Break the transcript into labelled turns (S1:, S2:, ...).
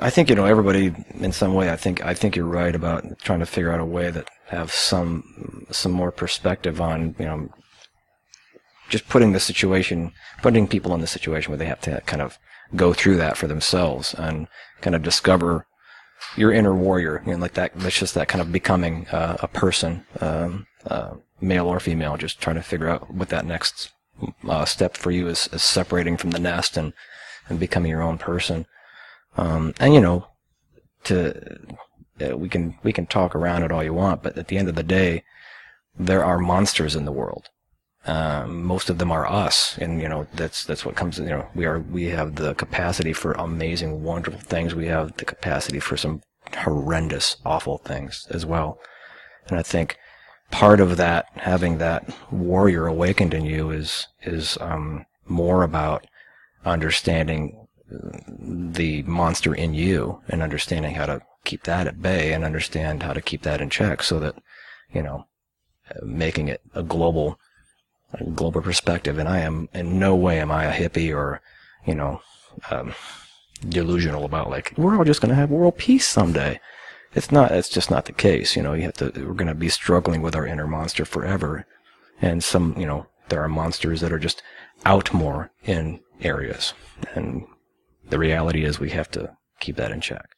S1: I think you know everybody in some way. I think I think you're right about trying to figure out a way that have some some more perspective on you know just putting the situation, putting people in the situation where they have to kind of go through that for themselves and kind of discover your inner warrior. You know, like that. That's just that kind of becoming uh, a person, um, uh, male or female. Just trying to figure out what that next uh, step for you is, is separating from the nest and and becoming your own person. Um, and you know, to uh, we can we can talk around it all you want, but at the end of the day, there are monsters in the world. Um, most of them are us, and you know that's that's what comes. You know, we are we have the capacity for amazing, wonderful things. We have the capacity for some horrendous, awful things as well. And I think part of that, having that warrior awakened in you, is is um, more about understanding the monster in you and understanding how to keep that at bay and understand how to keep that in check so that, you know, making it a global, a global perspective. And I am in no way am I a hippie or, you know, um, delusional about like, we're all just going to have world peace someday. It's not, it's just not the case. You know, you have to, we're going to be struggling with our inner monster forever. And some, you know, there are monsters that are just out more in areas. And the reality is we have to keep that in check.